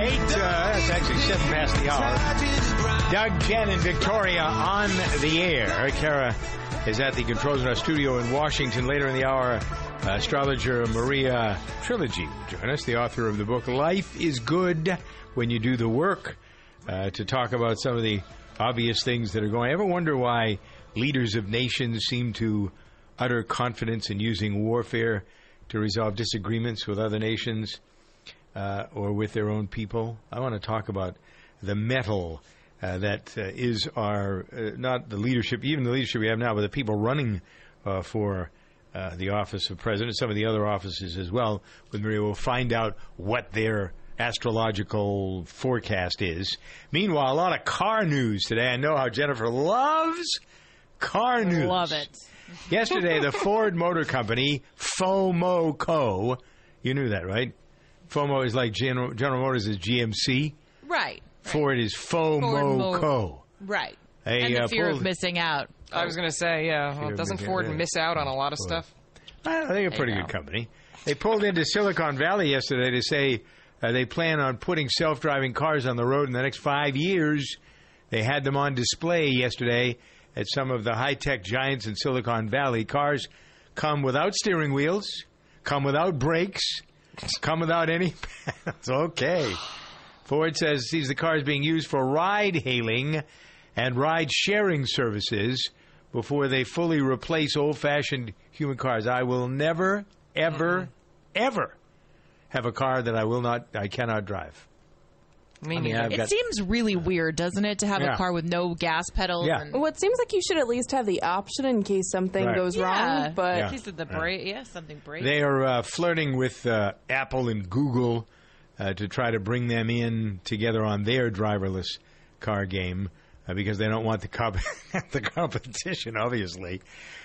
Eight, uh, that's actually seven past the hour. Doug, Jen, and Victoria on the air. Cara is at the controls in our studio in Washington. Later in the hour, astrologer Maria Triliegi join us, the author of the book Life is Good When You Do the Work, uh, to talk about some of the obvious things that are going. I ever wonder why leaders of nations seem to utter confidence in using warfare to resolve disagreements with other nations? uh, or with their own people. I want to talk about the metal uh, that uh, is our uh, not the leadership, even the leadership we have now, but the people running uh, for uh, the office of president, some of the other offices as well. With Maria, we'll find out what their astrological forecast is. Meanwhile, a lot of car news today. I know how Jennifer loves car news. Love it. Yesterday, the Ford Motor Company, FOMO Co. You knew that, right? FOMO is like General, General Motors is GMC. Right. Ford is FOMO Ford Mo- Co. Right. They, and the uh, fear of missing out. I was going to say, yeah. Well, doesn't Ford out, miss out on a lot of stuff? I think a pretty you good go. company. They pulled into Silicon Valley yesterday to say uh, they plan on putting self-driving cars on the road in the next five years. They had them on display yesterday at some of the high-tech giants in Silicon Valley. Cars come without steering wheels, come without brakes, come without any. It's okay. Ford says sees the cars being used for ride-hailing and ride-sharing services before they fully replace old-fashioned human cars. I will never, ever, ever have a car that I will not, I cannot drive. Me I mean. I've It got- seems really weird, doesn't it, to have Yeah. a car with no gas pedals? Yeah. And, Well, it seems like you should at least have the option in case something Right. goes Yeah. wrong. But Yeah. He said the brake. Yeah, something brake. They are uh, flirting with uh, Apple and Google uh, to try to bring them in together on their driverless car game uh, because they don't want the comp- the competition. Obviously,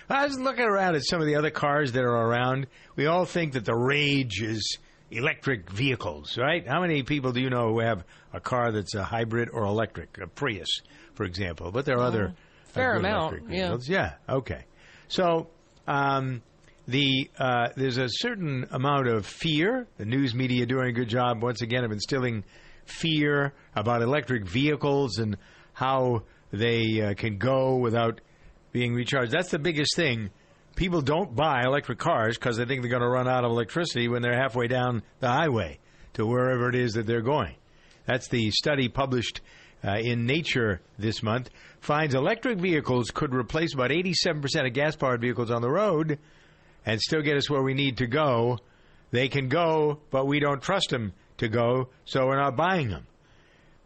I was looking around at some of the other cars that are around. We all think that the rage is electric vehicles, right? How many people do you know who have a car that's a hybrid or electric, a Prius, for example? But there are other uh, fair amount, yeah. Yeah. Okay. So um, the uh, there's a certain amount of fear. The news media doing a good job once again of instilling fear about electric vehicles and how they uh, can go without being recharged. That's the biggest thing. People don't buy electric cars because they think they're going to run out of electricity when they're halfway down the highway to wherever it is that they're going. That's the study published uh, in Nature this month. Finds electric vehicles could replace about 87% of gas powered vehicles on the road and still get us where we need to go. They can go, but we don't trust them to go, so we're not buying them.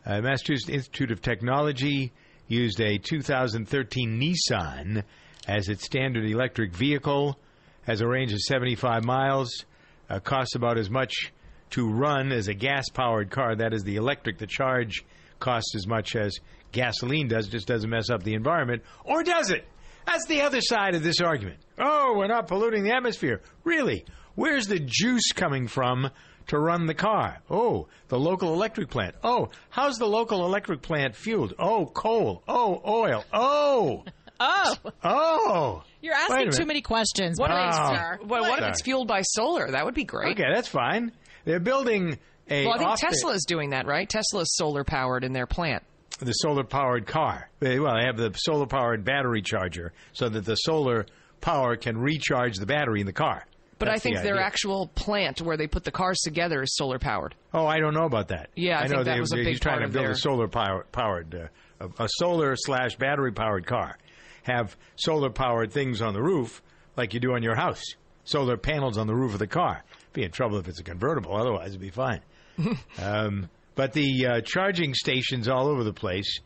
Uh, Massachusetts Institute of Technology used a 2013 Nissan as its standard electric vehicle, has a range of 75 miles, uh, costs about as much to run as a gas powered car. That is, the electric, the charge costs as much as gasoline does, just doesn't mess up the environment. Or does it? That's the other side of this argument. Oh, we're not polluting the atmosphere. Really? Where's the juice coming from to run the car? Oh, the local electric plant. Oh, how's the local electric plant fueled? Oh, coal. Oh, oil. Oh, oh, oh. you're asking too many questions. What, please, Oh. sir. Well, what if Sorry. it's fueled by solar? That would be great. Okay, that's fine. They're building a Well, I think off the- Tesla's doing that, right? Tesla's solar powered in their plant. the solar powered car. They- Well, they have the solar powered battery charger so that the solar power can recharge the battery in the car. But I That's the think their idea. actual plant where they put the cars together is solar powered. Oh, I don't know about that. Yeah, I know think that they- was a they- big he's trying to build their- a solar power, powered, uh, a, a solar slash battery powered car. Have solar powered things on the roof like you do on your house. solar panels on the roof of the car. Be in trouble if it's a convertible. Otherwise, it'd be fine. um, but the uh, charging stations all over the place.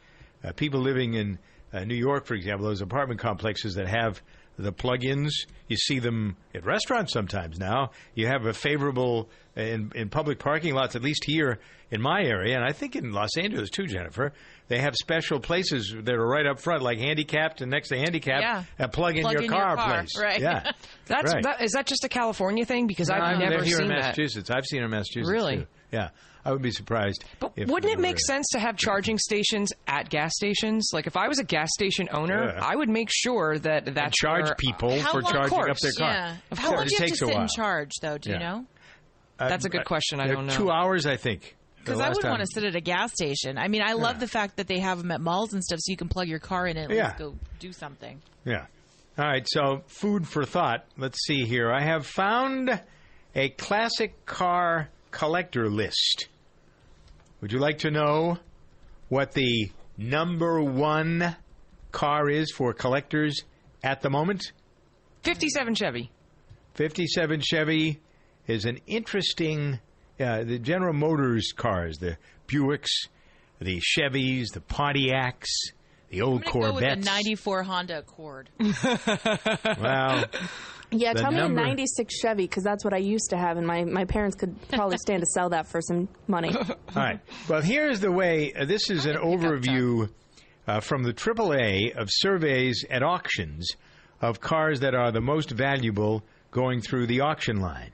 Uh, people living in uh, New York, for example, those apartment complexes that have the plug-ins. You see them at restaurants sometimes now. You have a favorable uh, in, in public parking lots, at least here in my area, and I think in Los Angeles too, Jennifer. They have special places that are right up front, like handicapped and next to handicapped, Yeah. and plug in your in your car, car, place. right. Yeah, That's Right. that, is that just a California thing? Because No, I've I'm never here seen in that. Massachusetts. I've seen it in Massachusetts. Really? too. Yeah, I would be surprised. But if wouldn't it were- make sense to have charging stations at gas stations? Like if I was a gas station owner, Yeah. I would make sure that And that's charge where- people How for long- charging Of up their car. Yeah. Of How course. long do It you have to takes a sit in charge, though? Do you Yeah. know? Uh, that's a good question. I don't know. Two hours, I think. Because I would time- want to sit at a gas station. I mean, I love Yeah. the fact that they have them at malls and stuff, so you can plug your car in and at Yeah. go do something. Yeah. All right. So, food for thought. Let's see here. I have found a classic car collector list. Would you like to know what the number one car is for collectors at the moment? 57 Chevy. 57 Chevy is an interesting. Uh, the General Motors cars, the Buicks, the Chevys, the Pontiacs, the old I'm gonna go with Corvettes. '94 Honda Accord. well, Yeah, The tell number- me a 96 Chevy because that's what I used to have, and my, my parents could probably stand to sell that for some money. All right. Well, here's the way. Uh, this is an overview uh, from the AAA of surveys at auctions of cars that are the most valuable going through the auction line.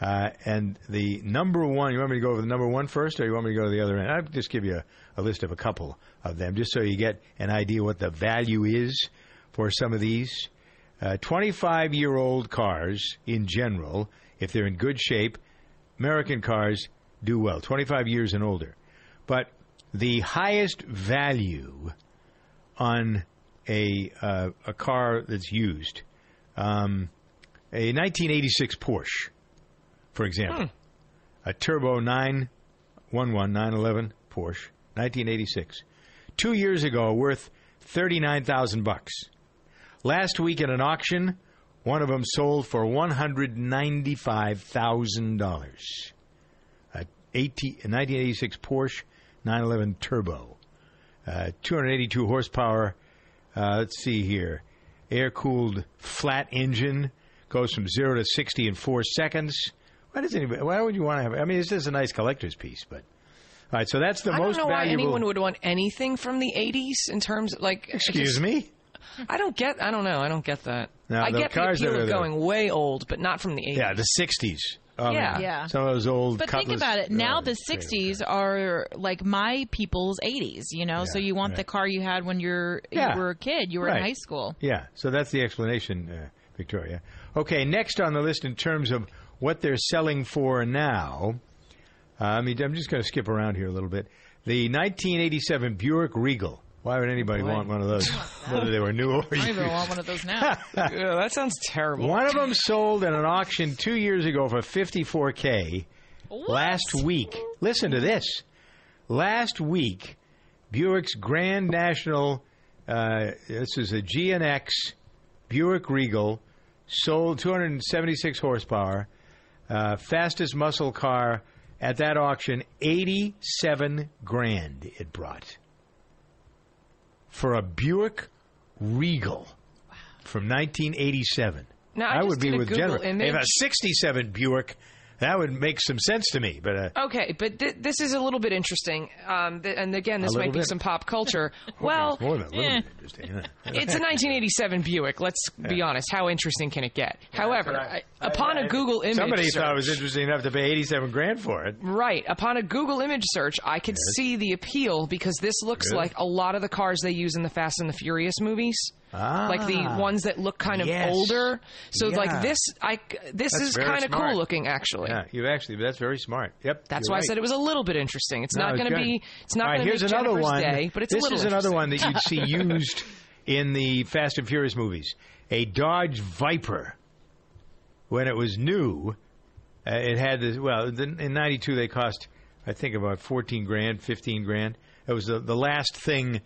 Uh, and the number one, you want me to go over the number one first, or you want me to go to the other end? I'll just give you a, a list of a couple of them, just so you get an idea what the value is for some of these. 25 year old cars in general, if they're in good shape, American cars do well, 25 years and older. But the highest value on a uh, a car that's used, um, a 1986 Porsche, for example, a turbo 911 911 Porsche, 1986, two years ago worth 39,000 bucks. Last week at an auction, one of them sold for one hundred ninety-five thousand dollars. A 1986 Porsche 911 Turbo, uh, 282 horsepower. Uh, let's see here, air-cooled flat engine goes from zero to 60 in four seconds. Why does anybody? Why would you want to have? I mean, it's just a nice collector's piece, but. All right, so that's the I most don't know why anyone would want anything from the 80s in terms of like. Excuse just- me. I don't get. I don't know. I don't get that. No, I the get the cars that appeal are of the- going way old, but not from the 80s. Yeah, the '60s. Oh, Yeah. man. Yeah. Some of those old. But think Cutlass- about it. Now oh, the great. 60s are like my people's 80s, you know? so Yeah, you want right. the car you had when you're Yeah. you were a kid, you were Right. in high school. Yeah, so that's the explanation, uh, Victoria. Okay, next on the list in terms of what they're selling for now, uh, I mean, I'm just going to skip around here a little bit. The 1987 Buick Regal. Why would anybody boy. want one of those, whether they were new or used. I don't even want one of those now. Yeah, that sounds terrible. One of them sold at an auction two years ago for 54k. Last week, listen to this. Last week, Buick's Grand National, uh, this is a GNX Buick Regal, sold 276 horsepower, uh, fastest muscle car at that auction, 87 grand it brought. For a Buick Regal from 1987. Now, I I, would be with Google Jennifer. image. If a 67 Buick, that would make some sense to me. But uh, Okay, but th- this is a little bit interesting. Um, th- and again, this might little be bit. some pop culture. well, it's more than a little eh. bit interesting. yeah. it's a 1987 Buick. Let's be honest. How interesting can it get? However, I, upon a Google image Somebody search, thought it was interesting enough to pay 87 grand for it. Right. Upon a Google image search, I could see the appeal because this looks Good. like a lot of the cars they use in the Fast and the Furious movies. Like the Ah. ones that look kind of Yes. older. So Yeah. like this I this That's is kind of cool looking actually. Yeah, you actually, that's very smart. Yep. That's why I said it was a little bit interesting. It's No, not going to be it's not right, going to make another Jennifer's one. day, but it's this a little is another one that you'd see used in the Fast and Furious movies. A Dodge Viper. When it was new, uh, it had this. Well, the, in '92 they cost, I think, about 14 grand, 15 grand. It was the, the last thing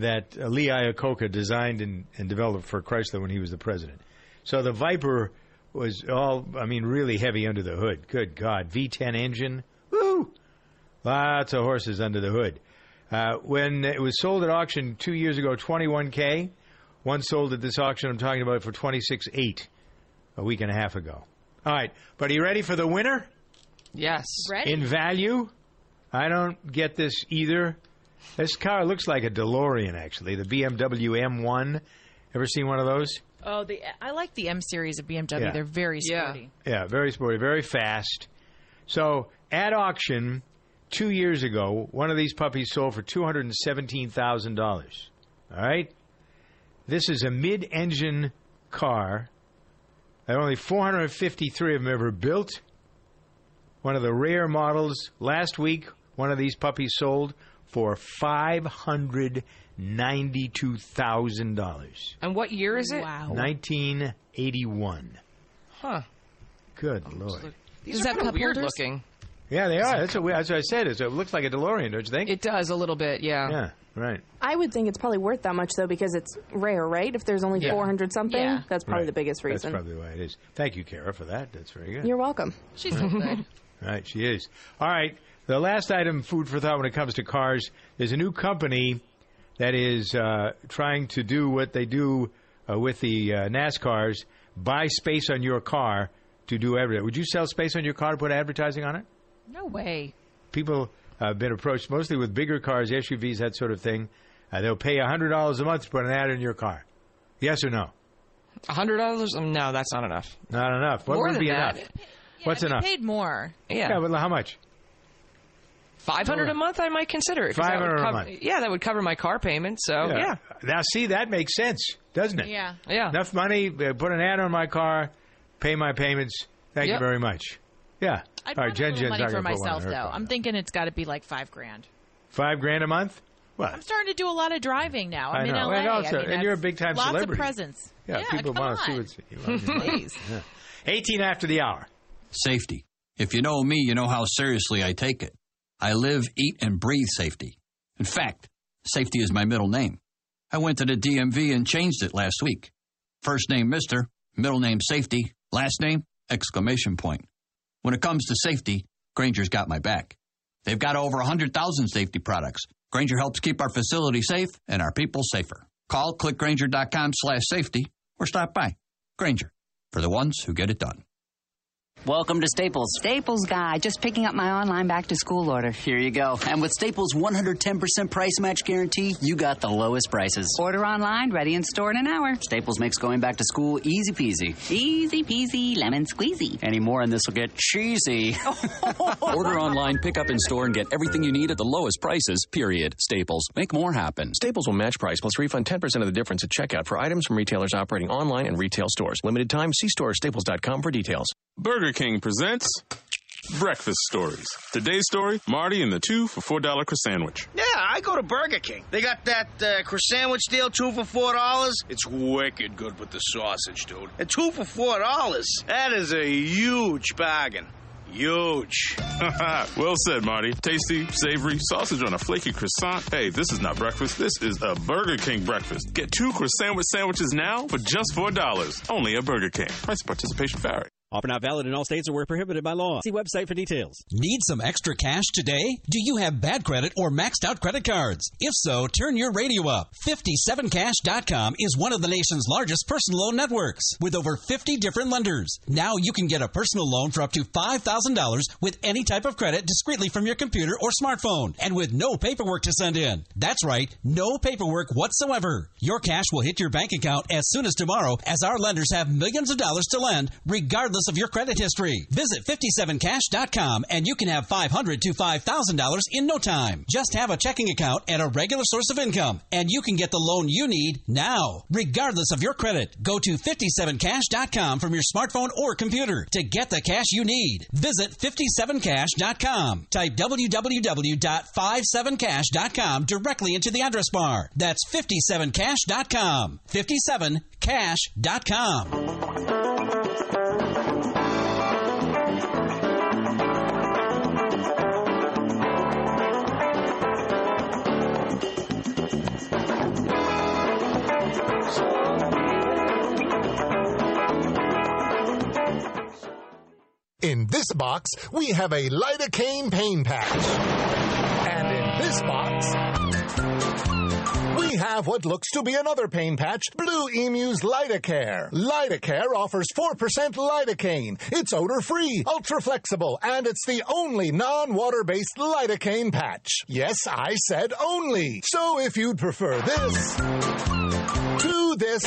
that uh, Lee Iacocca designed and, and developed for Chrysler when he was the president. So the Viper was all, I mean, really heavy under the hood. Good God. V10 engine. Woo! Lots of horses under the hood. Uh, when it was sold at auction two years ago, 21K. One sold at this auction I'm talking about for 26.8 a week and a half ago. All right. But are you ready for the winner? Yes. Ready? In value? I don't get this either. This car looks like a DeLorean, actually. The BMW M1. Ever seen one of those? oh, the I like the M series of BMW. Yeah. They're very Yeah. sporty. Yeah, very sporty, very fast. So at auction two years ago, one of these puppies sold for two hundred and seventeen thousand dollars. All right, this is a mid-engine car. That only four hundred and fifty-three of them ever built. One of the rare models. Last week, one of these puppies sold for five hundred ninety-two thousand dollars. And what year is it? Wow. Nineteen eighty-one. Huh. Good lord. These Does are that kinda cup weird holders? looking. Yeah, they are. That's what, we, that's what I said. It's, it looks like a DeLorean, don't you think? It does a little bit, yeah. yeah, right. I would think it's probably worth that much though because it's rare, right? If there's only Yeah. 400 something, Yeah. that's probably right. the biggest reason. That's probably why it is. Thank you, Cara, for that. That's very good. You're welcome. She's so good. Right, she is. All right. The last item, food for thought, when it comes to cars, there's a new company that is uh, trying to do what they do uh, with the uh, NASCARs: buy space on your car to do everything. Would you sell space on your car to put advertising on it? No way. People have been approached mostly with bigger cars, SUVs, that sort of thing. Uh, they'll pay hundred dollars a month to put an ad in your car. Yes or no? A hundred dollars? No, that's not enough. Not enough. What More would than be that. enough? What's enough? paid more. Yeah. Yeah, but how much? Five hundred a month, I might consider it. 'cause that would 500 a month. Yeah, that would cover my car payment. So yeah, Now, see, that makes sense, doesn't it? Yeah. yeah. Enough money, uh, put an ad on my car, pay my payments. Thank you very much. Yeah. I'd All right, want Jen a Jen's money for gonna put one on myself though. car. I'm thinking it's got to be like five grand. Five grand a month? Well, I'm starting to do a lot of driving now. I'm I in know. LA. And also- I mean, and you're a big-time lots celebrity. of presents. yeah, people come want to see what's. you Please. Yeah. 18 after the hour. Safety. If you know me, you know how seriously I take it. I live, eat, and breathe safety. In fact, safety is my middle name. I went to the DMV and changed it last week. First name Mr., middle name Safety, last name exclamation point. When it comes to safety, Grainger's got my back. They've got over 100,000 safety products. Grainger helps keep our facility safe and our people safer. Call clickgranger.com slash safety or stop by. Grainger, for the ones who get it done. Welcome to Staples. Staples guy, just picking up my online back to school order. Here you go. And with Staples 110% price match guarantee, you got the lowest prices. Order online, ready in store in an hour. Staples makes going back to school easy peasy. Easy peasy, lemon squeezy. Any more and this will get cheesy. Order online, pick up in store, and get everything you need at the lowest prices, period. Staples. Make more happen. Staples will match price plus refund 10% of the difference at checkout for items from retailers operating online and retail stores. Limited time. See store or staples.com for details. Burger King presents Breakfast Stories. Today's story Marty and the two for $4 croissant. Sandwich. Yeah, I go to Burger King. They got that uh, croissant sandwich deal, two for four dollars. It's wicked good with the sausage, dude. And two for four dollars. That is a huge bargain. Huge. well said, Marty. Tasty, savory, sausage on a flaky croissant. Hey, this is not breakfast. This is a Burger King breakfast. Get two croissant sandwiches now for just $4. Only at Burger King. Price participation vary. Offer not valid in all states or where prohibited by law. See website for details. Need some extra cash today? Do you have bad credit or maxed out credit cards? If so, turn your radio up. 57cash.com is one of the nation's largest personal loan networks with over 50 different lenders. Now you can get a personal loan for up to $5,000 with any type of credit discreetly from your computer or smartphone and with no paperwork to send in. That's right, no paperwork whatsoever. Your cash will hit your bank account as soon as tomorrow as our lenders have millions of dollars to lend regardless of your credit history. Visit 57cash.com and you can have $500 to $5,000 in no time. Just have a checking account and a regular source of income and you can get the loan you need now, regardless of your credit. Go to 57cash.com from your smartphone or computer to get the cash you need. Visit 57cash.com. Type www.57cash.com directly into the address bar. That's 57cash.com. 57cash.com. In this box, we have a lidocaine pain patch. And in this box, we have what looks to be another pain patch, Blue Emu's Lidocare. Lidocare offers 4% lidocaine. It's odor-free, ultra-flexible, and it's the only non-water-based lidocaine patch. Yes, I said only. So if you'd prefer this to this,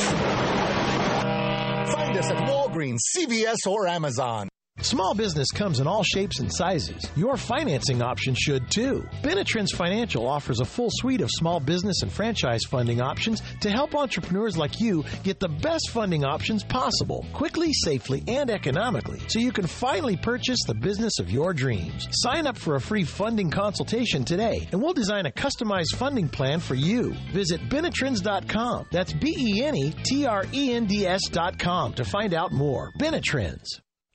find us at Walgreens, CVS, or Amazon. Small business comes in all shapes and sizes. Your financing option should too. Benetrends Financial offers a full suite of small business and franchise funding options to help entrepreneurs like you get the best funding options possible, quickly, safely, and economically, so you can finally purchase the business of your dreams. Sign up for a free funding consultation today, and we'll design a customized funding plan for you. Visit Benetrends.com. That's B E N E T R E N D S.com to find out more. Benetrends.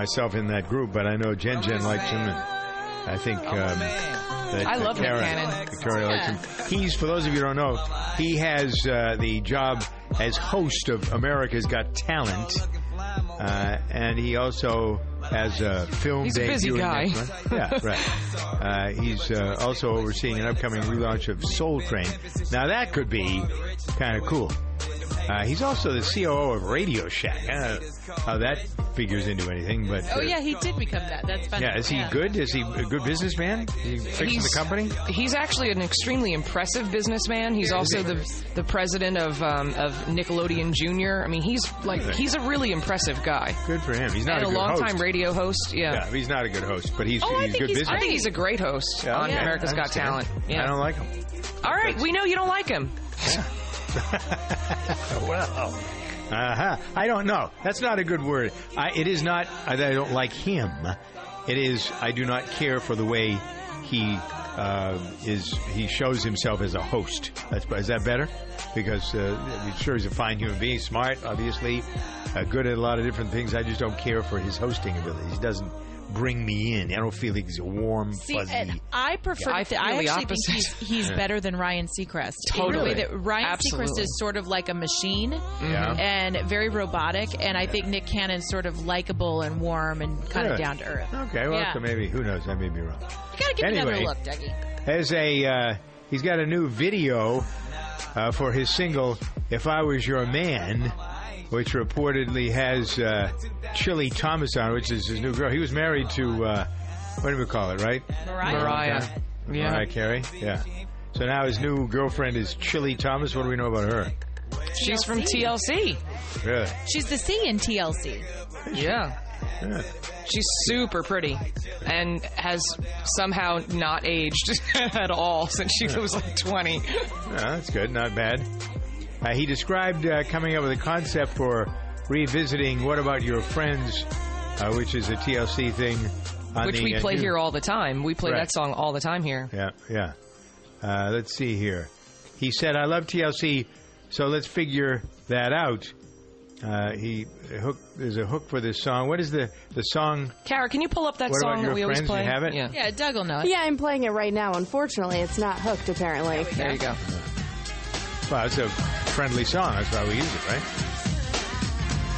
Myself in that group, but I know Jen Jen likes him, and I think um, that I love Nick Cara, Cannon. Likes him. He's, for those of you who don't know, he has uh, the job as host of America's Got Talent, uh, and he also has a film He's a busy guy. next month. Yeah, right. Uh, he's uh, also overseeing an upcoming relaunch of Soul Train. Now that could be kind of cool. Uh, he's also the COO of Radio Shack. I don't know how that figures into anything, but Oh uh, yeah, he did become that. That's funny. yeah, is he good? Is he a good businessman? Is he fixing He's- the company? He's actually an extremely impressive businessman. He's also the the president of um, of Nickelodeon Junior. I mean, he's like he's a really impressive guy. Good for him. He's not and a a, good longtime host. radio host. Yeah. Yeah, he's not a good host, but he's, Oh, I he's think good he's, business. I think he's a great host Yeah, on okay. America's I Got. Talent. Yeah. I don't like him. All right, we know you don't like him. well, uh-huh. I don't know. That's not a good word. I, it is not that I don't like him. It is I do not care for the way he uh, is. He shows himself as a host. That's, is that better? Because uh, sure he's a fine human being, smart, obviously, uh, good at a lot of different things. I just don't care for his hosting abilities. He doesn't bring me in. I don't feel like he's a warm, See, fuzzy. and I prefer. Yeah, I I, feel I the actually opposite. think he's, he's Yeah. better than Ryan Seacrest. In the Totally. that Ryan Absolutely. Seacrest is sort of like a machine Yeah. and very robotic, and I think Nick Cannon's sort of likable and warm and kind of down to earth. Okay, well, Yeah. so maybe who knows? I may be wrong. You gotta give Anyway. another look, Dougie. Has a uh, he's got a new video uh, for his single "If I Was Your Man," which reportedly has uh, Chilli Thomas on, which is his new girl. He was married to uh, what do we call it, right? Mariah. Mariah. Yeah. Mariah Carey. Yeah. So now his new girlfriend is Chilli Thomas. What do we know about her? She's from TLC. Really? She's the C in TLC. Yeah. Yeah. She's super pretty and has somehow not aged at all since she was like 20. Yeah, that's good. Not bad. Uh, he described uh, coming up with a concept for revisiting "What About Your Friends," uh, which is a TLC thing. On Which the, we uh, play new- here all the time. We play Right. that song all the time here. Yeah, yeah. Uh, let's see here. he said, "I love TLC, so let's figure that out." Uh, he hook. There's a hook for this song. What is the the song? Cara, can you pull up that What about song your that we always friends? You play? have it? Yeah. Yeah, Doug will know it. Yeah, I'm playing it right now. Unfortunately, it's not hooked, apparently. There you go. Well, it's a friendly song. That's why we use it, right?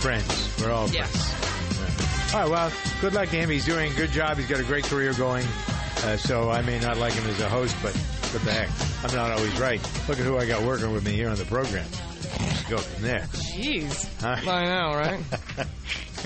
Friends. We're all Yes. friends. Yeah. All right. Well, good luck to him. He's doing a good job. He's got a great career going. Uh, so I may not like him as a host, but what the heck? I'm not always right. Look at who I got working with me here on the program. Let's go from there. Jeez. Huh? I know, right?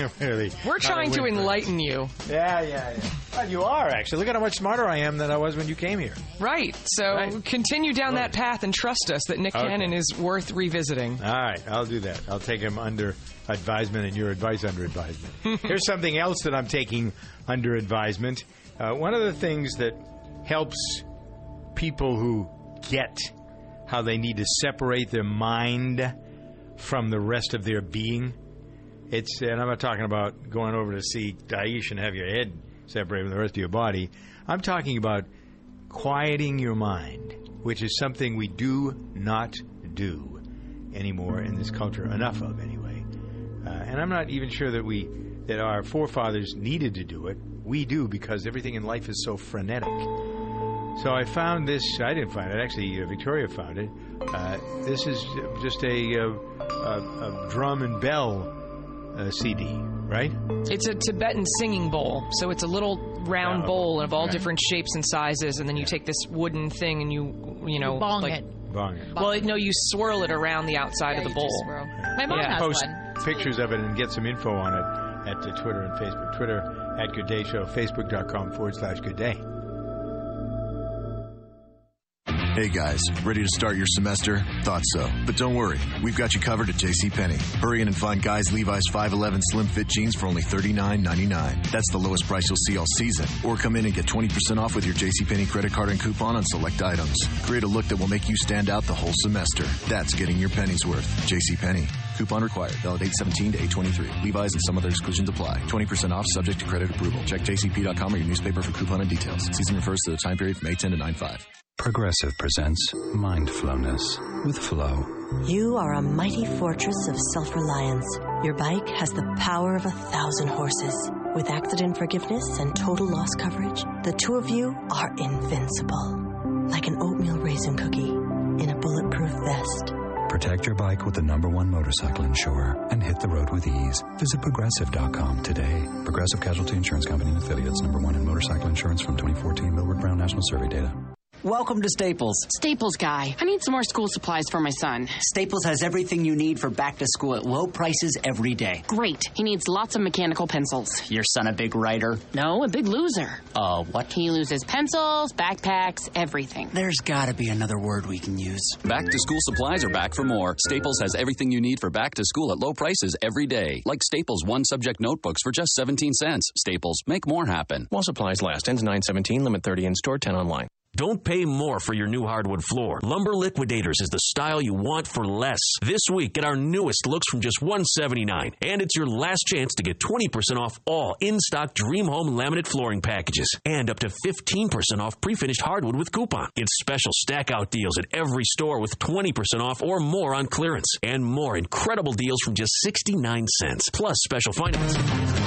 really. We're trying to enlighten you. Yeah, yeah, yeah. You are actually. Look at how much smarter I am than I was when you came here. Right. So continue down that path and trust us that Nick Okay. Cannon is worth revisiting. All right, I'll do that. I'll take him under advisement and your advice under advisement. Here's something else that I'm taking under advisement. Uh, one of the things that helps people who get how they need to separate their mind from the rest of their being. It's and I'm not talking about going over to see Daesh and have your head separated from the rest of your body. I'm talking about quieting your mind, which is something we do not do anymore in this culture. Enough of, anyway. Uh, and I'm not even sure that we that our forefathers needed to do it. We do because everything in life is so frenetic. So I found this. I didn't find it. Actually, uh, Victoria found it. Uh, this is just a, uh, a, a drum and bell uh, CD, right? It's a Tibetan singing bowl. So it's a little round Oh, bowl of all different shapes and sizes, and then you take this wooden thing and you, you know, bong like, it. Bong it. Well, no, you swirl it around the outside Yeah, of the bowl. My mom Yeah. has Post one. pictures of it and get some info on it at uh, Twitter and Facebook. Twitter at Good Day Show, Facebook.com forward slash Good Day. Hey guys, ready to start your semester? Thought so. But don't worry, we've got you covered at JCPenney. Hurry in and find guys Levi's 511 slim fit jeans for only $39.99. That's the lowest price you'll see all season. Or come in and get 20% off with your JCPenney credit card and coupon on select items. Create a look that will make you stand out the whole semester. That's getting your pennies worth. JCPenney. Coupon required. Valid 817 to 823. Levi's and some other exclusions apply. 20% off subject to credit approval. Check jcp.com or your newspaper for coupon and details. Season refers to the time period from 810 to 95. Progressive presents Mindfulness with Flow. You are a mighty fortress of self reliance. Your bike has the power of a thousand horses. With accident forgiveness and total loss coverage, the two of you are invincible. Like an oatmeal raisin cookie in a bulletproof vest. Protect your bike with the number one motorcycle insurer and hit the road with ease. Visit progressive.com today. Progressive Casualty Insurance Company and affiliates, number one in motorcycle insurance from 2014 Millward Brown National Survey data. Welcome to Staples. Staples guy. I need some more school supplies for my son. Staples has everything you need for back to school at low prices every day. Great. He needs lots of mechanical pencils. Your son a big writer? No, a big loser. Uh, what? He loses pencils, backpacks, everything. There's gotta be another word we can use. Back to school supplies are back for more. Staples has everything you need for back to school at low prices every day. Like Staples one subject notebooks for just 17 cents. Staples, make more happen. While supplies last. Ends 917, limit 30 in store, 10 online. Don't pay more for your new hardwood floor. Lumber Liquidators is the style you want for less. This week, get our newest looks from just 179. And it's your last chance to get 20% off all in-stock Dream Home laminate flooring packages. And up to 15% off pre-finished hardwood with coupon. Get special stack-out deals at every store with 20% off or more on clearance. And more incredible deals from just 69 cents. Plus special financing.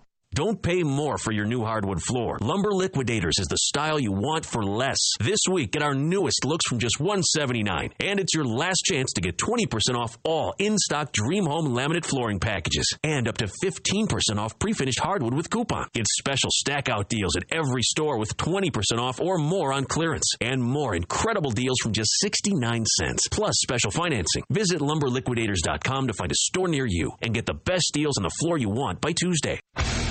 Don't pay more for your new hardwood floor. Lumber Liquidators is the style you want for less. This week, get our newest looks from just 179. And it's your last chance to get 20% off all in-stock Dream Home laminate flooring packages. And up to 15% off pre-finished hardwood with coupon. Get special stack-out deals at every store with 20% off or more on clearance. And more incredible deals from just 69 cents. Plus special financing. Visit lumberliquidators.com to find a store near you and get the best deals on the floor you want by Tuesday.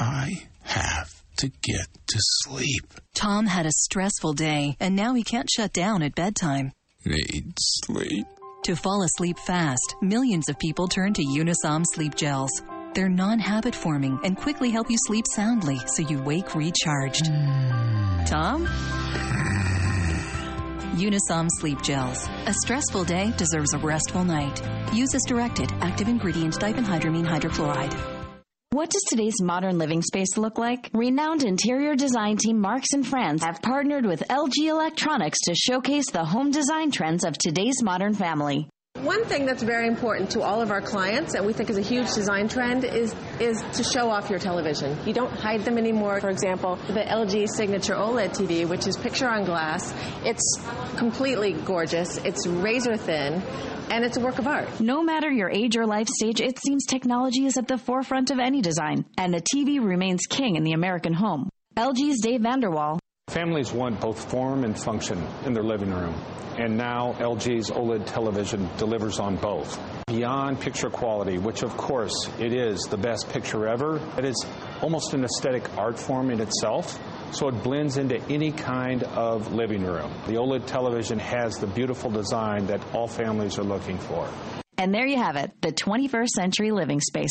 I have to get to sleep. Tom had a stressful day, and now he can't shut down at bedtime. Need sleep. To fall asleep fast, millions of people turn to Unisom sleep gels. They're non-habit forming and quickly help you sleep soundly so you wake recharged. Tom? Unisom sleep gels. A stressful day deserves a restful night. Use as directed. Active ingredient diphenhydramine hydrochloride. What does today's modern living space look like? Renowned interior design team Marks and Frantz have partnered with LG Electronics to showcase the home design trends of today's modern family. One thing that's very important to all of our clients and we think is a huge design trend is is to show off your television. You don't hide them anymore. For example, the LG Signature OLED TV, which is picture on glass, it's completely gorgeous. It's razor thin and it's a work of art. No matter your age or life stage, it seems technology is at the forefront of any design, and the TV remains king in the American home. LG's Dave VanderWaal. Families want both form and function in their living room, and now LG's OLED television delivers on both. Beyond picture quality, which of course it is the best picture ever, it is almost an aesthetic art form in itself so it blends into any kind of living room. The OLED television has the beautiful design that all families are looking for. And there you have it, the 21st century living space.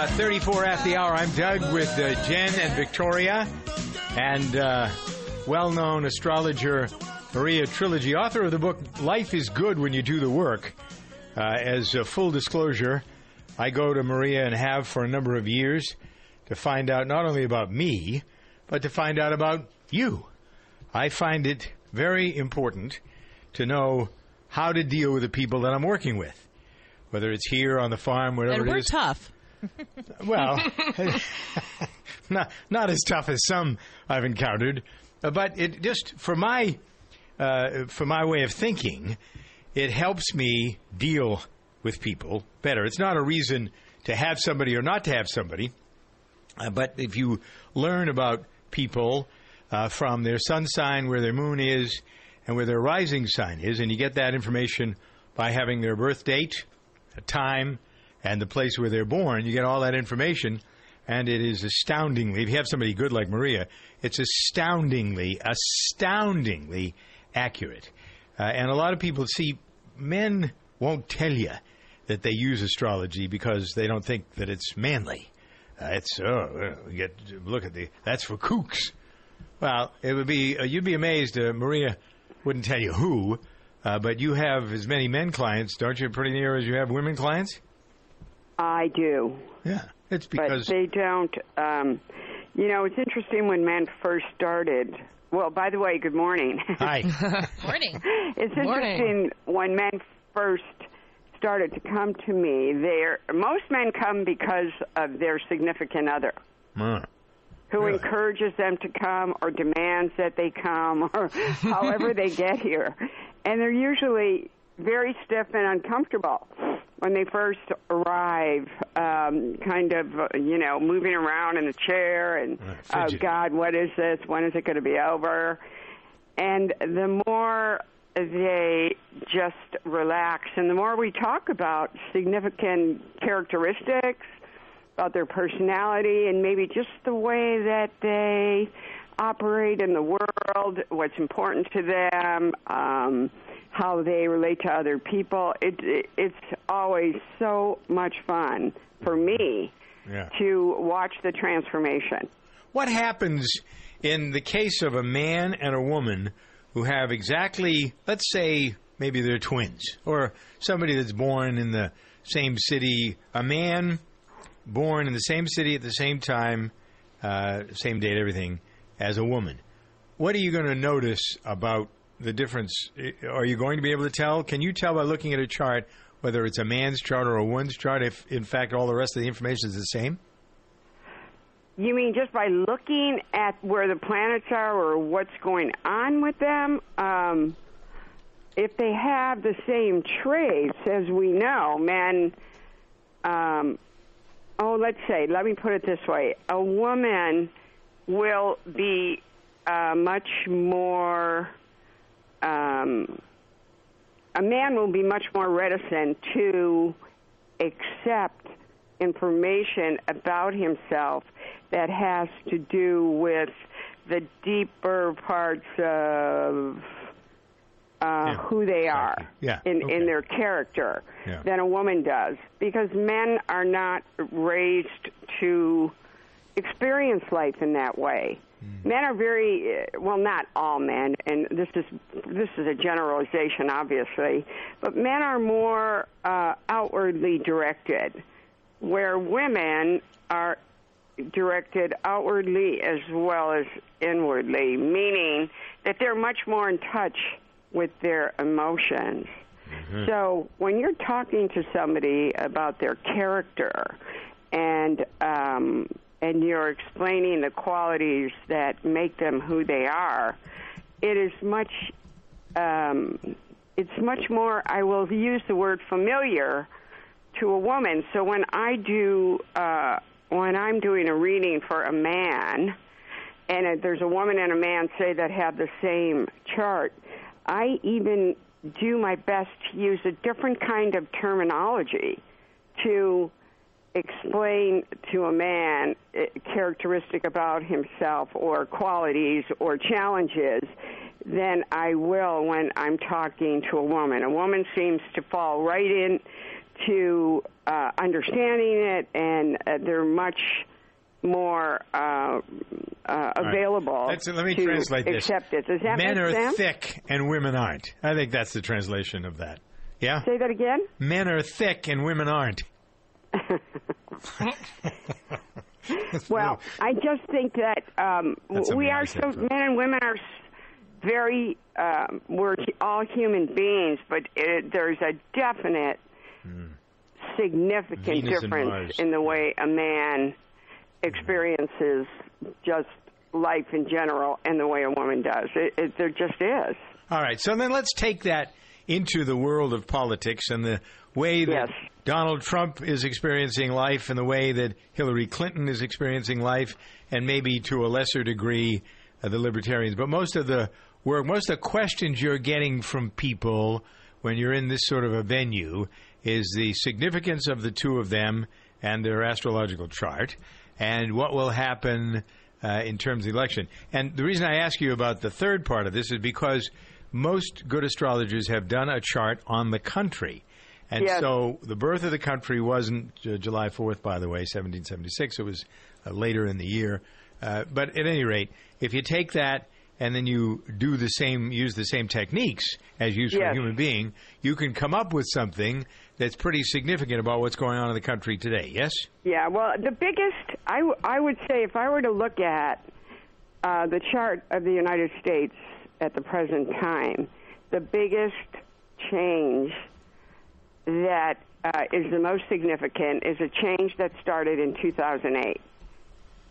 Uh, 34 after the hour. I'm Doug with uh, Jen and Victoria, and uh, well known astrologer Maria Triliegi, author of the book Life is Good When You Do the Work. Uh, as a full disclosure, I go to Maria and have for a number of years to find out not only about me, but to find out about you. I find it very important to know how to deal with the people that I'm working with, whether it's here on the farm, whatever and it we're tough. Well, not not as tough as some I've encountered, uh, but it just for my uh, for my way of thinking, it helps me deal with people better. It's not a reason to have somebody or not to have somebody, uh, but if you learn about people uh, from their sun sign, where their moon is, and where their rising sign is, and you get that information by having their birth date, a time, and the place where they're born. You get all that information, and it is astoundingly. If you have somebody good like Maria, it's astoundingly, astoundingly accurate. Uh, and a lot of people see men won't tell you that they use astrology because they don't think that it's manly. Uh, it's oh, get look at the that's for kooks. Well, it would be uh, you'd be amazed. Uh, Maria wouldn't tell you who, uh, but you have as many men clients, don't you? Pretty near as you have women clients. I do. Yeah, it's because but they don't. Um, you know, it's interesting when men first started. Well, by the way, good morning. Hi. Morning. it's Morning. interesting when men first started to come to me. They're most men come because of their significant other who encourages them to come or demands that they come or however they get here. And they're usually very stiff and uncomfortable when they first arrive, um, kind of, uh, you know, moving around in the chair and, oh. God, what is this? When is it going to be over? And the more they just relax and the more we talk about significant characteristics, about their personality and maybe just the way that they operate in the world, what's important to them, um, how they relate to other people. It, it, it's always so much fun for me Yeah. to watch the transformation. What happens in the case of a man and a woman who have exactly, let's say, maybe they're twins, or somebody that's born in the same city, a man born in the same city at the same time, uh, same date, everything, as a woman? What are you going to notice about the difference? Are you going to be able to tell? Can you tell by looking at a chart whether it's a man's chart or a woman's chart if, in fact, all the rest of the information is the same? You mean just by looking at where the planets are or what's going on with them? Um, if they have the same traits, as we know, men, um, oh, let's say, let me put it this way a woman will be uh, much more, um, a man will be much more reticent to accept information about himself that has to do with the deeper parts of uh, who they are Yeah, in, okay. in their character Yeah. than a woman does because men are not raised to experience life in that way. Hmm. Men are very uh, well, not all men, and this is this is a generalization, obviously, but men are more uh, outwardly directed, where women are directed outwardly as well as inwardly, meaning that they're much more in touch with their emotions. So when you're talking to somebody about their character and um, and you're explaining the qualities that make them who they are, it is much um, it's much more. I will use the word familiar to a woman. So when I do uh, when I'm doing a reading for a man, and uh, there's a woman and a man say that have the same chart, I even do my best to use a different kind of terminology to explain to a man a characteristic about himself or qualities or challenges than I will when I'm talking to a woman. A woman seems to fall right in to uh, understanding it, and uh, they're much more uh, uh, right. available Let's- let me to translate this. accept it. Does that Men are sense? thick and women aren't. I think that's the translation of that. Yeah? Say that again? Men are thick and women aren't. Well, I just think that um, we are so men and women are very um, we're all human beings, but it, there's a definite significant Hmm. Venus difference in the way a man experiences just life in general and the way a woman does. It, it, there just is. All right, so then let's take that into the world of politics and the way that Donald Trump is experiencing life and the way that Hillary Clinton is experiencing life, and maybe to a lesser degree uh, the libertarians. But most of the where most of the questions you're getting from people when you're in this sort of a venue is the significance of the two of them and their astrological chart, and what will happen uh, in terms of the election. And the reason I ask you about the third part of this is because most good astrologers have done a chart on the country. And Yes. so the birth of the country wasn't uh, July 4th, by the way, 1776. It was uh, later in the year. Uh, but at any rate, if you take that and then you do the same, use the same techniques as used for a human being, you can come up with something that's pretty significant about what's going on in the country today. Yes? Yeah, well, the biggest, I, w- I would say, if I were to look at uh, the chart of the United States at the present time, the biggest change that uh, is the most significant is a change that started in 2008.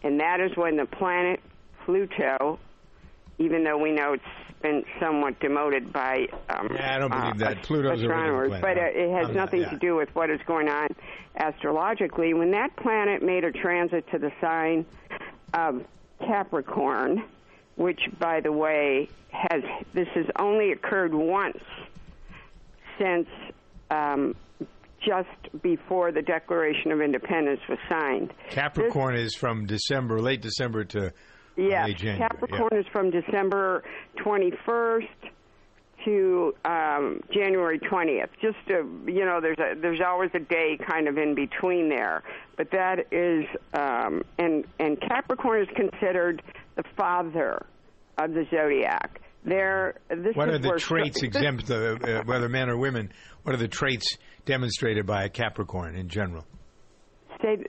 And that is when the planet Pluto, even though we know it's been somewhat demoted by um, Yeah, I don't believe uh, that. Pluto's a astronomers, planet. but uh, it has I'm not- nothing yeah. to do with what is going on astrologically. When that planet made a transit to the sign of Capricorn, which, by the way, has this has only occurred once since um, just before the Declaration of Independence was signed. Capricorn is from December, late December to Yes, late January. Capricorn is from December 21st to um, January 20th. Just to, you know, there's a there's always a day kind of in between there, but that is um, and and Capricorn is considered the father of the zodiac. There, this What are the traits exempt, uh, uh, whether men or women? What are the traits demonstrated by a Capricorn in general? Say,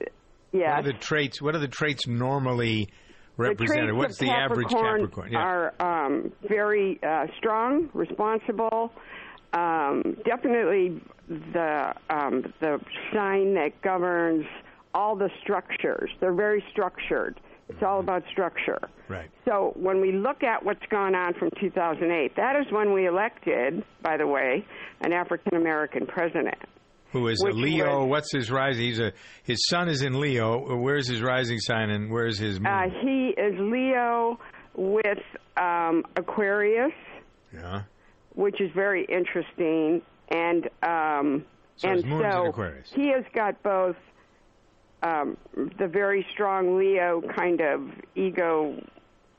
yeah. What are the traits? What are the traits normally represented? traits What's the average Capricorn? Yeah. Are um, very uh, strong, responsible. Um, definitely the um, the sign that governs all the structures. They're very structured. It's all about structure. Right. So when we look at what's gone on from 2008, that is when we elected, by the way, an African American president. Who is a Leo? was- What's his rising? He's a his sun is in Leo. Where's his rising sign and where's his moon? Uh, he is Leo with um, Aquarius. yeah. which is very interesting. And um, So and his moon's in so Aquarius. he has got both um, the very strong Leo kind of ego,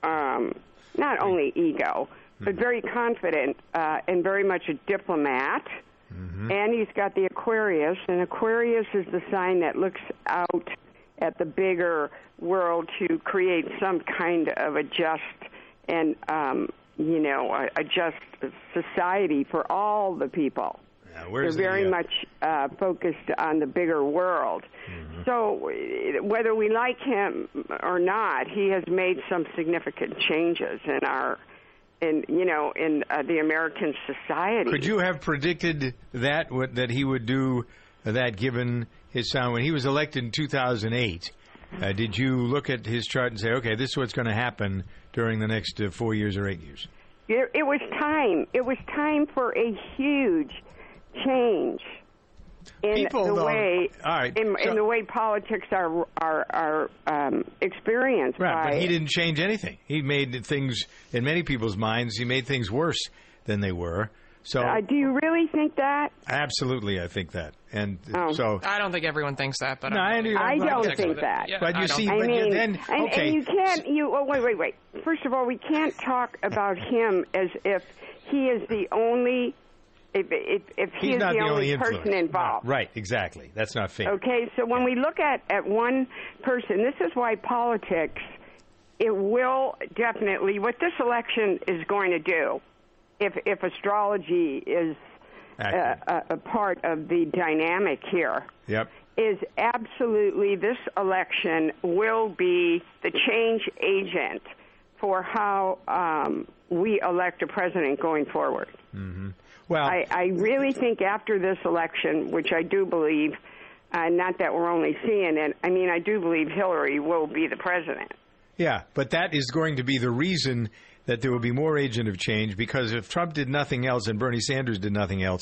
um, not only ego, but very confident uh, and very much a diplomat. Mm-hmm. And he's got the Aquarius, and Aquarius is the sign that looks out at the bigger world to create some kind of a just and um, you know a, a just society for all the people. Yeah, They're very the, uh, much uh, focused on the bigger world. Mm-hmm. So whether we like him or not, he has made some significant changes in our in you know in uh, the American society. Could you have predicted that what, that he would do that given his sound when he was elected in 2008? Uh, did you look at his chart and say, okay, this is what's going to happen during the next uh, four years or eight years? It, it was time. It was time for a huge change in People the don't- way all right, in, so- in the way politics are are are um, experienced Right, by but he didn't change anything. He made things in many people's minds. He made things worse than they were. So Uh, do you really think that? absolutely, I think that. And Oh. so I don't think everyone thinks that, but No, I'm I do- I I'm don't think that. Yeah, But you I see, think I but you mean, then- and, okay. and you can't. You oh wait, wait, wait. First of all, we can't talk about him as if he is the only. If if, if he he's is not the, the only person influence. involved. Right, exactly. That's not fair. Okay, so when we look at, at one person, this is why politics, it will definitely, what this election is going to do, if, if astrology is a, a, a part of the dynamic here, Yep. is absolutely this election will be the change agent for how um, we elect a president going forward. hmm Well, I, I really think after this election, which I do believe, uh, not that we're only seeing it, I mean, I do believe Hillary will be the president. Yeah, but that is going to be the reason that there will be more agent of change because if Trump did nothing else and Bernie Sanders did nothing else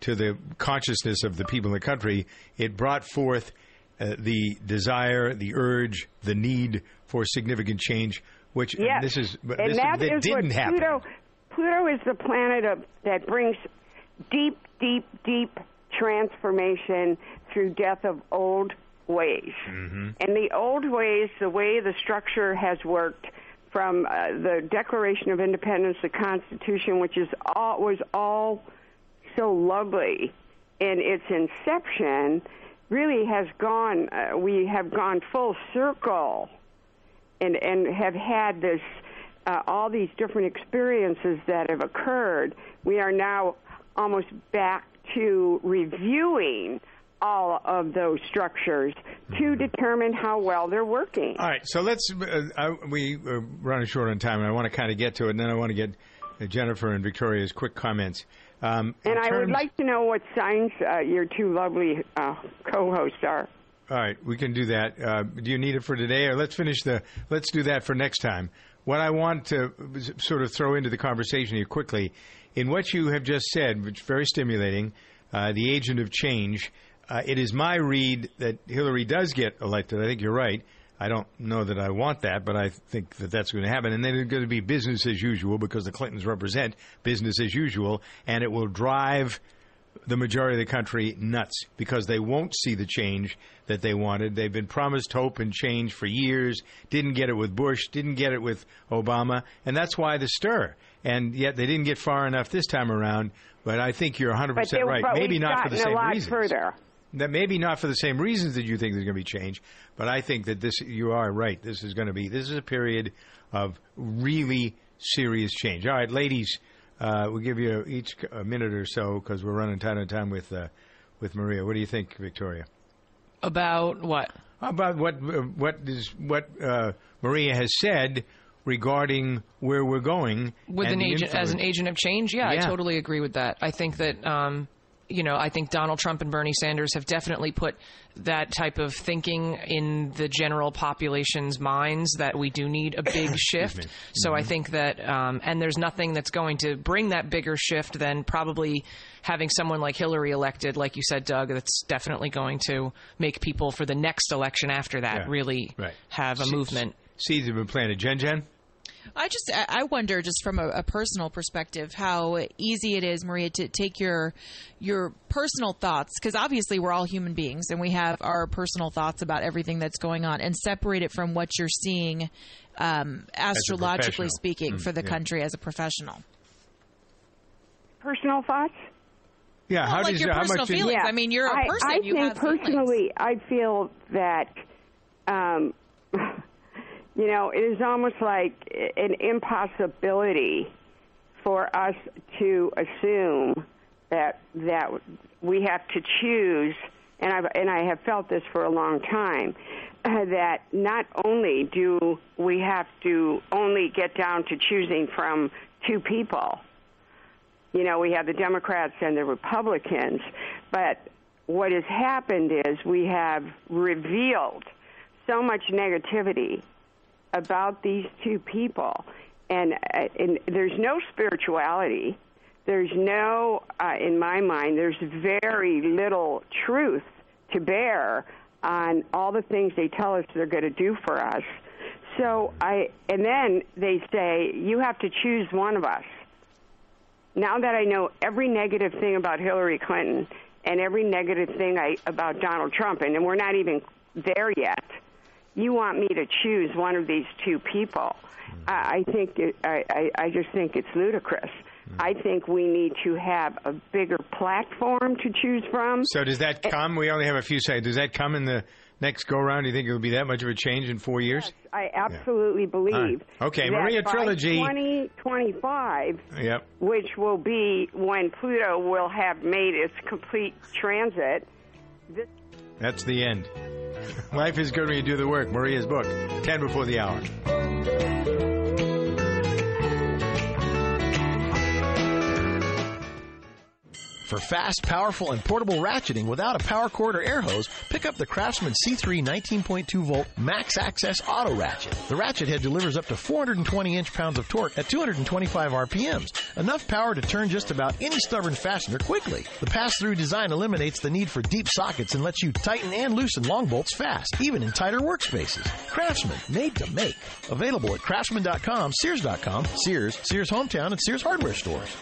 to the consciousness of the people in the country, it brought forth uh, the desire, the urge, the need for significant change, which Yes. this is this, that that is didn't happen. Pluto, Pluto is the planet of, that brings deep, deep, deep transformation through death of old ways. Mm-hmm. And the old ways, the way the structure has worked from uh, the Declaration of Independence, the Constitution, which is all was all so lovely in its inception, really has gone. Uh, we have gone full circle, and and have had this. Uh, all these different experiences that have occurred, we are now almost back to reviewing all of those structures to determine how well they're working. All right, so let's. Uh, I, we are running short on time, and I want to kind of get to it, and then I want to get uh, Jennifer and Victoria's quick comments. Um, And I would like to know what signs uh, your two lovely uh, co-hosts are. All right, we can do that. Uh, do you need it for today, or let's finish the? Let's do that for next time. What I want to sort of throw into the conversation here quickly, in what you have just said, which is very stimulating, uh, the agent of change. Uh, it is my read that Hillary does get elected. I think you're right. I don't know that I want that, but I think that that's going to happen. And then it's going to be business as usual because the Clintons represent business as usual, and it will drive the majority of the country nuts because they won't see the change that they wanted. They've been promised hope and change for years, didn't get it with Bush, didn't get it with Obama, and that's why the stir. And yet they didn't get far enough this time around. But I think you're 100% But they- right. but Maybe not for the same reasons. further. That maybe not for the same reasons that you think there's going to be change, but I think that this you are right. This is going to be this is a period of really serious change. All right, ladies, uh, we'll give you each a minute or so because we're running tight on time with uh, with Maria. What do you think, Victoria? About what? About what uh, what is what uh, Maria has said regarding where we're going with an agent as an agent of change. Yeah, I totally agree with that. I think that um, you know, I think Donald Trump and Bernie Sanders have definitely put that type of thinking in the general population's minds that we do need a big shift. So I think that, um, and there's nothing that's going to bring that bigger shift than probably having someone like Hillary elected, like you said, Doug. That's definitely going to make people for the next election after that Yeah. really Right. have a Se- movement. Seeds have been planted. Jen Jen? I just I I wonder just from a, a personal perspective how easy it is, Maria, to take your your personal thoughts because obviously we're all human beings and we have our personal thoughts about everything that's going on and separate it from what you're seeing um, astrologically speaking Mm, for the yeah. country as a professional. Personal thoughts? Yeah, Well, how like does your how personal much is- feelings. I mean, you're a I- person. I, you think have feelings. personally, I feel that, um, you know, it is almost like an impossibility for us to assume that that we have to choose. And I've and I have felt this for a long time. Uh, that not only do we have to only get down to choosing from two people, you know, we have the Democrats and the Republicans, but what has happened is we have revealed so much negativity about these two people, and, uh, and there's no spirituality. There's no, uh, in my mind, there's very little truth to bear on all the things they tell us they're going to do for us. So I, and then they say you have to choose one of us now that I know every negative thing about Hillary Clinton and every negative thing I, about Donald Trump, and we're not even there yet, you want me to choose one of these two people. Mm. I, I think it, I, I, I just think it's ludicrous. Mm. I think we need to have a bigger platform to choose from. So does that come? We only have a few seconds. Does that come in the next go round? Do you think it'll be that much of a change in four years? I absolutely believe. All right. Okay, Maria Triliegi. 2025, Yep. which will be when Pluto will have made its complete transit. This That's the end. Life is good when you do the work. Maria's book, 10 before the hour. For fast, powerful, and portable ratcheting without a power cord or air hose, pick up the Craftsman C3 19.2 volt Max Access Auto Ratchet. The ratchet head delivers up to 420 inch pounds of torque at 225 RPMs, enough power to turn just about any stubborn fastener quickly. The pass-through design eliminates the need for deep sockets and lets you tighten and loosen long bolts fast, even in tighter workspaces. Craftsman, made to make. Available at craftsman.com, Sears.com, Sears, Sears Hometown, and Sears Hardware stores.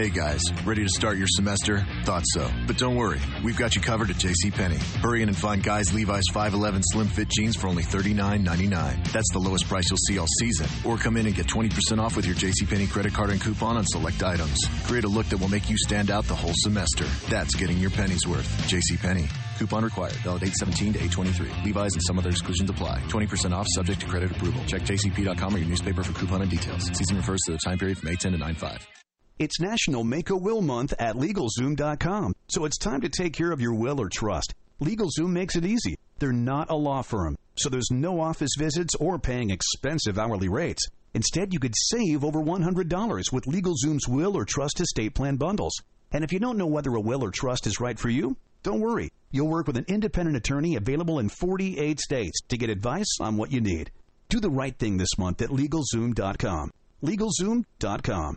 Hey guys, ready to start your semester? Thought so. But don't worry, we've got you covered at JCPenney. Hurry in and find guys Levi's 511 slim fit jeans for only $39.99. That's the lowest price you'll see all season. Or come in and get 20% off with your JCPenney credit card and coupon on select items. Create a look that will make you stand out the whole semester. That's getting your pennies worth. JCPenney. Coupon required. Valid 817 to 823. Levi's and some other exclusions apply. 20% off subject to credit approval. Check jcp.com or your newspaper for coupon and details. Season refers to the time period from 810 to 95. It's National Make a Will Month at LegalZoom.com, so it's time to take care of your will or trust. LegalZoom makes it easy. They're not a law firm, so there's no office visits or paying expensive hourly rates. Instead, you could save over $100 with LegalZoom's will or trust estate plan bundles. And if you don't know whether a will or trust is right for you, don't worry. You'll work with an independent attorney available in 48 states to get advice on what you need. Do the right thing this month at LegalZoom.com. LegalZoom.com.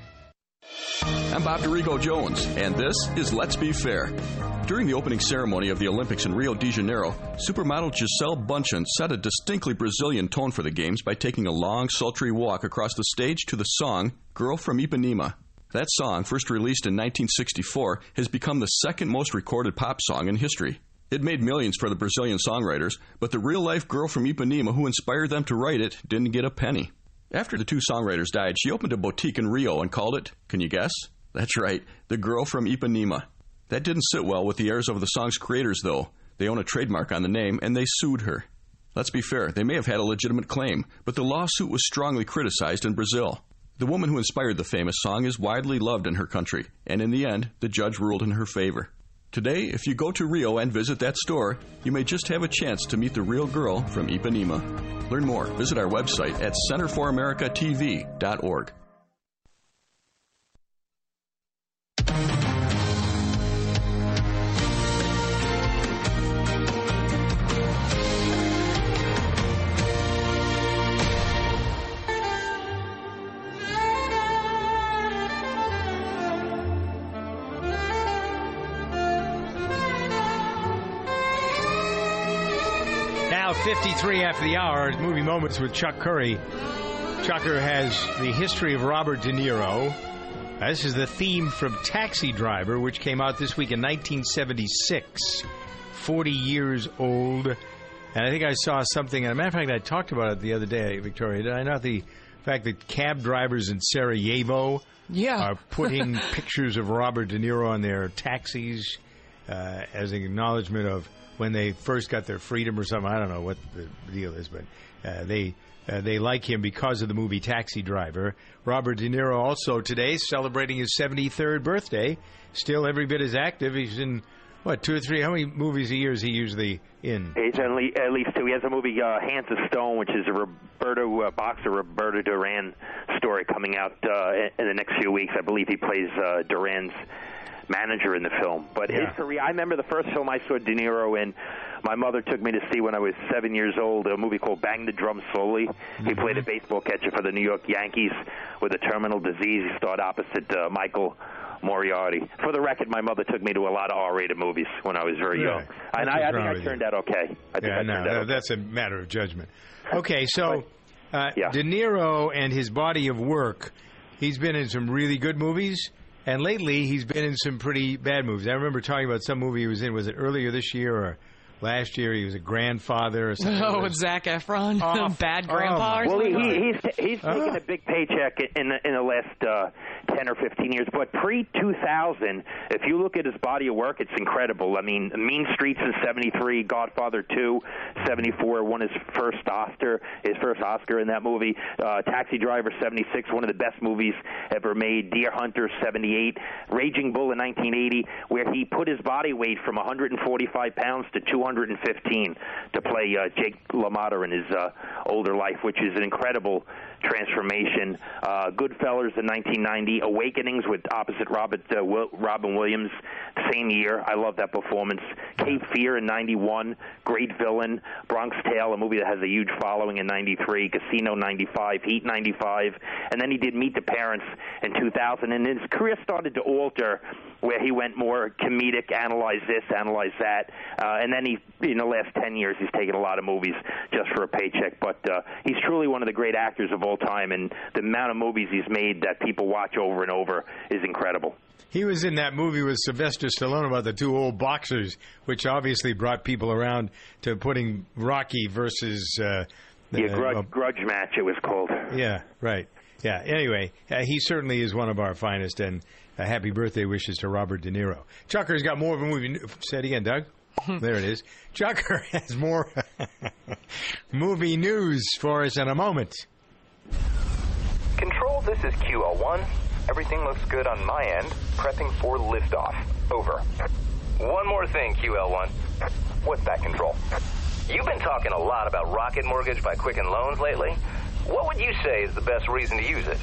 I'm Bob Dorigo Jones, and this is Let's Be Fair. During the opening ceremony of the Olympics in Rio de Janeiro, supermodel Gisele Bundchen set a distinctly Brazilian tone for the Games by taking a long, sultry walk across the stage to the song Girl from Ipanema. That song, first released in 1964, has become the second most recorded pop song in history. It made millions for the Brazilian songwriters, but the real life girl from Ipanema who inspired them to write it didn't get a penny. After the two songwriters died, she opened a boutique in Rio and called it, can you guess? That's right, The Girl from Ipanema. That didn't sit well with the heirs of the song's creators, though. They own a trademark on the name, and they sued her. Let's be fair, they may have had a legitimate claim, but the lawsuit was strongly criticized in Brazil. The woman who inspired the famous song is widely loved in her country, and in the end, the judge ruled in her favor. Today, if you go to Rio and visit that store, you may just have a chance to meet the real girl from Ipanema. Learn more. Visit our website at centerforamericatv.org. 53 after the hour, movie moments with Chuck Curry. Chucker has the history of Robert De Niro. This is the theme from Taxi Driver, which came out this week in 1976. 40 years old. And I think I saw something, and a matter of fact, I talked about it the other day, Victoria. Did I not? The fact that cab drivers in Sarajevo Yeah. are putting pictures of Robert De Niro on their taxis uh, as an acknowledgement of when they first got their freedom or something. I don't know what the deal is, but uh, they uh, they like him because of the movie Taxi Driver. Robert De Niro also today celebrating his 73rd birthday. Still every bit as active. He's in what two or three? How many movies a year is he usually in? He's at least, at least two. He has a movie, uh, Hands of Stone, which is a Roberto uh, boxer Roberto Duran story coming out uh, in- the next few weeks. I believe he plays uh, Duran's manager in the film. But his career, I remember the first film I saw De Niro in. My mother took me to see when I was seven years old a movie called Bang the Drum Slowly. He played a baseball catcher for the New York Yankees with a terminal disease. He starred opposite uh, Michael Moriarty. For the record, my mother took me to a lot of R-rated movies when I was very Really? young, and I, I think I turned out okay. I think yeah, I no, that- that's a matter of judgment. Okay, so uh, De Niro and his body of work, he's been in some really good movies, and lately he's been in some pretty bad movies. I remember talking about some movie he was in. Was it earlier this year or Last year he was a grandfather. Or something. Oh, with Zac Efron, bad grandpa. or Well, he, something? he, he's he's taken a big paycheck in the in the last uh, ten or fifteen years. But pre two thousand, if you look at his body of work, it's incredible. I mean, Mean Streets in seventy three, Godfather two, seventy four, won his first Oscar, his first Oscar in that movie. Uh, Taxi Driver seventy six, one of the best movies ever made. Deer Hunter seventy eight, Raging Bull in nineteen eighty, where he put his body weight from one hundred and forty five pounds to two hundred and fifteen to play uh, Jake LaMotta in his uh, older life, which is an incredible transformation. Uh, Goodfellas in 1990, Awakenings with opposite Robert uh, Wil- Robin Williams, same year. I love that performance. Cape Fear in 91, great villain. Bronx Tale, a movie that has a huge following in 93. Casino 95, Heat 95, and then he did Meet the Parents in 2000. And his career started to alter, where he went more comedic, analyze this, analyze that, uh, and then he, in the last 10 years, he's taken a lot of movies just for a paycheck. But uh, he's truly one of the great actors of all time, and the amount of movies he's made that people watch over and over is incredible. He was in that movie with Sylvester Stallone about the two old boxers, which obviously brought people around to putting Rocky versus. Uh, Yeah, uh, grudge, grudge match it was called. Yeah, right. Yeah. Anyway, uh, he certainly is one of our finest, and uh, happy birthday wishes to Robert De Niro. Chucker's got more of a movie. Say it again, Doug. there it is. Chucker has more movie news for us in a moment. Control, this is QL1. Everything looks good on my end. Prepping for liftoff. Over. One more thing, QL1. What's that, Control? You've been talking a lot about Rocket Mortgage by Quicken Loans lately. What would you say is the best reason to use it?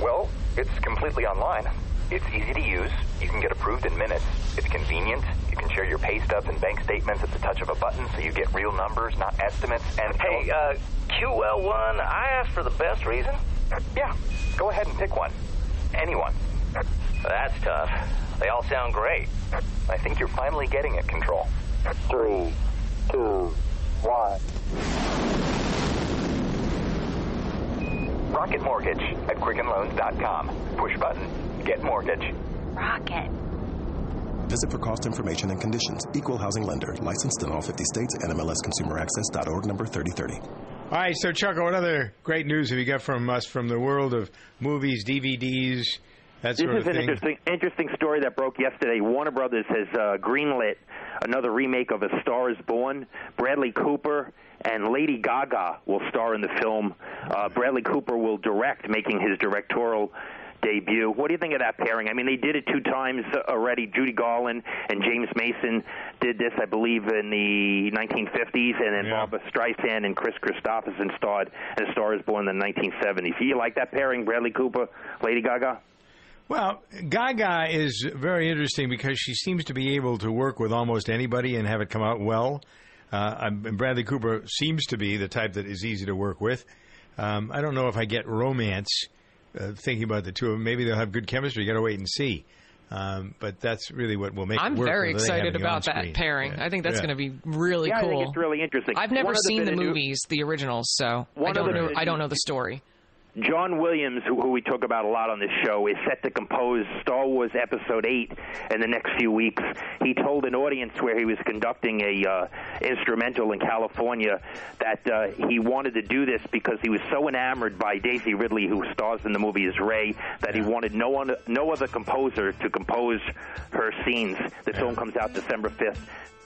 Well, it's completely online. It's easy to use. You can get approved in minutes. It's convenient. You can share your pay stubs and bank statements at the touch of a button so you get real numbers, not estimates. And hey, uh, QL1, I asked for the best reason. Yeah, go ahead and pick one. Anyone. That's tough. They all sound great. I think you're finally getting it, Control. Three, two, one. Rocket Mortgage at QuickenLoans.com. Push button. Get mortgage. Rocket. Visit for cost information and conditions. Equal housing lender. Licensed in all 50 states. NMLSConsumerAccess.org number 3030. All right, so Chucker, what other great news have you got from us from the world of movies, DVDs, that This is an thing? interesting, interesting story that broke yesterday. Warner Brothers has uh, greenlit another remake of A Star Is Born. Bradley Cooper and Lady Gaga will star in the film. Uh, Bradley Cooper will direct, making his directorial debut. What do you think of that pairing? I mean, they did it two times already. Judy Garland and James Mason did this, I believe, in the 1950s, and then Barbra Streisand and Kris Kristofferson starred in A Star Is Born in the 1970s. Do you like that pairing, Bradley Cooper, Lady Gaga? Well, Gaga is very interesting because she seems to be able to work with almost anybody and have it come out well. Uh, and Bradley Cooper seems to be the type that is easy to work with. Um, I don't know if I get romance uh, thinking about the two of them. Maybe they'll have good chemistry. You got to wait and see. Um, but that's really what will make. I'm it work very whether they have excited about that screen. pairing. Yeah. I think that's Yeah. going to be really Yeah, I cool. think it's really interesting. I've never One seen bit the of new- movies, the originals, so I don't know. I don't know the story. John Williams, who, who we talk about a lot on this show, is set to compose Star Wars Episode 8 in the next few weeks. He told an audience where he was conducting a uh, instrumental in California that uh, he wanted to do this because he was so enamored by Daisy Ridley, who stars in the movie as Rey, that he wanted no one, no other composer to compose her scenes. The film comes out December 5th.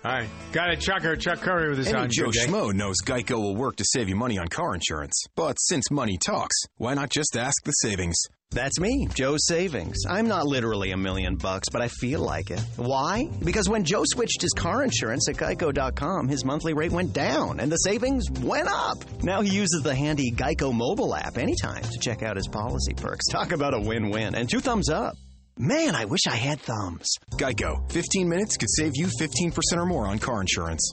All right, got it, Chucker. Uh, Chuck Curry with us Any on Joe Schmo knows Geico will work to save you money on car insurance. But since money talks, why not just ask the savings? That's me, Joe Savings. I'm not literally a million bucks, but I feel like it. Why? Because when Joe switched his car insurance at geico.com, his monthly rate went down and the savings went up. Now he uses the handy Geico mobile app anytime to check out his policy perks. Talk about a win win. And two thumbs up. Man, I wish I had thumbs. Geico, 15 minutes could save you 15% or more on car insurance.